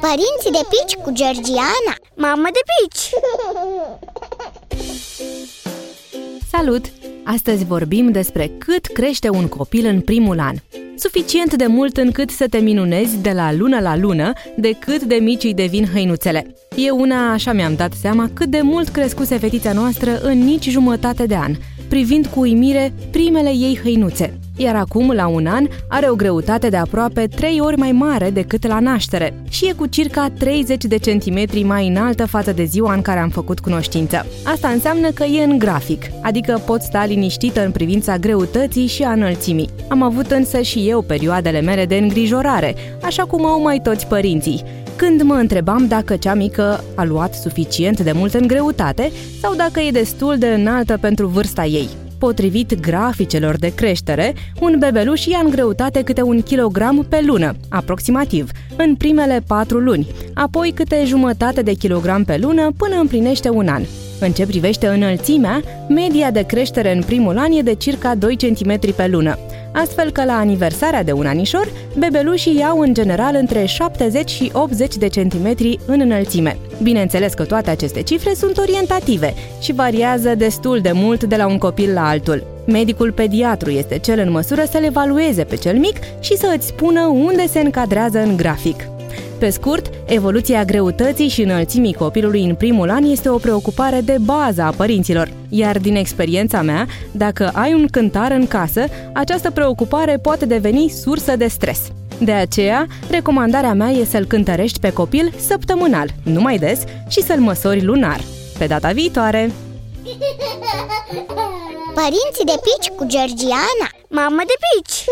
Părinții de pici cu Georgiana Mamă de pici! Salut! Astăzi vorbim despre cât crește un copil în primul an. Suficient de mult încât să te minunezi de la lună la lună de cât de mici îi devin hăinuțele. Eu una așa mi-am dat seama cât de mult crescuse fetița noastră în nici jumătate de an, privind cu uimire primele ei hăinuțe iar acum, la un an, are o greutate de aproape 3 ori mai mare decât la naștere și e cu circa 30 de centimetri mai înaltă față de ziua în care am făcut cunoștință. Asta înseamnă că e în grafic, adică pot sta liniștită în privința greutății și a înălțimii. Am avut însă și eu perioadele mele de îngrijorare, așa cum au mai toți părinții, când mă întrebam dacă cea mică a luat suficient de mult în greutate sau dacă e destul de înaltă pentru vârsta ei. Potrivit graficelor de creștere, un bebeluș ia în greutate câte un kilogram pe lună, aproximativ, în primele patru luni, apoi câte jumătate de kilogram pe lună până împlinește un an. În ce privește înălțimea, media de creștere în primul an e de circa 2 cm pe lună, astfel că la aniversarea de un anișor, bebelușii iau în general între 70 și 80 de centimetri în înălțime. Bineînțeles că toate aceste cifre sunt orientative și variază destul de mult de la un copil la altul. Medicul pediatru este cel în măsură să-l evalueze pe cel mic și să îți spună unde se încadrează în grafic. Pe scurt, evoluția greutății și înălțimii copilului în primul an este o preocupare de bază a părinților. Iar din experiența mea, dacă ai un cântar în casă, această preocupare poate deveni sursă de stres. De aceea, recomandarea mea e să-l cântărești pe copil săptămânal, nu mai des, și să-l măsori lunar. Pe data viitoare! Părinții de pici cu Georgiana Mamă de pici!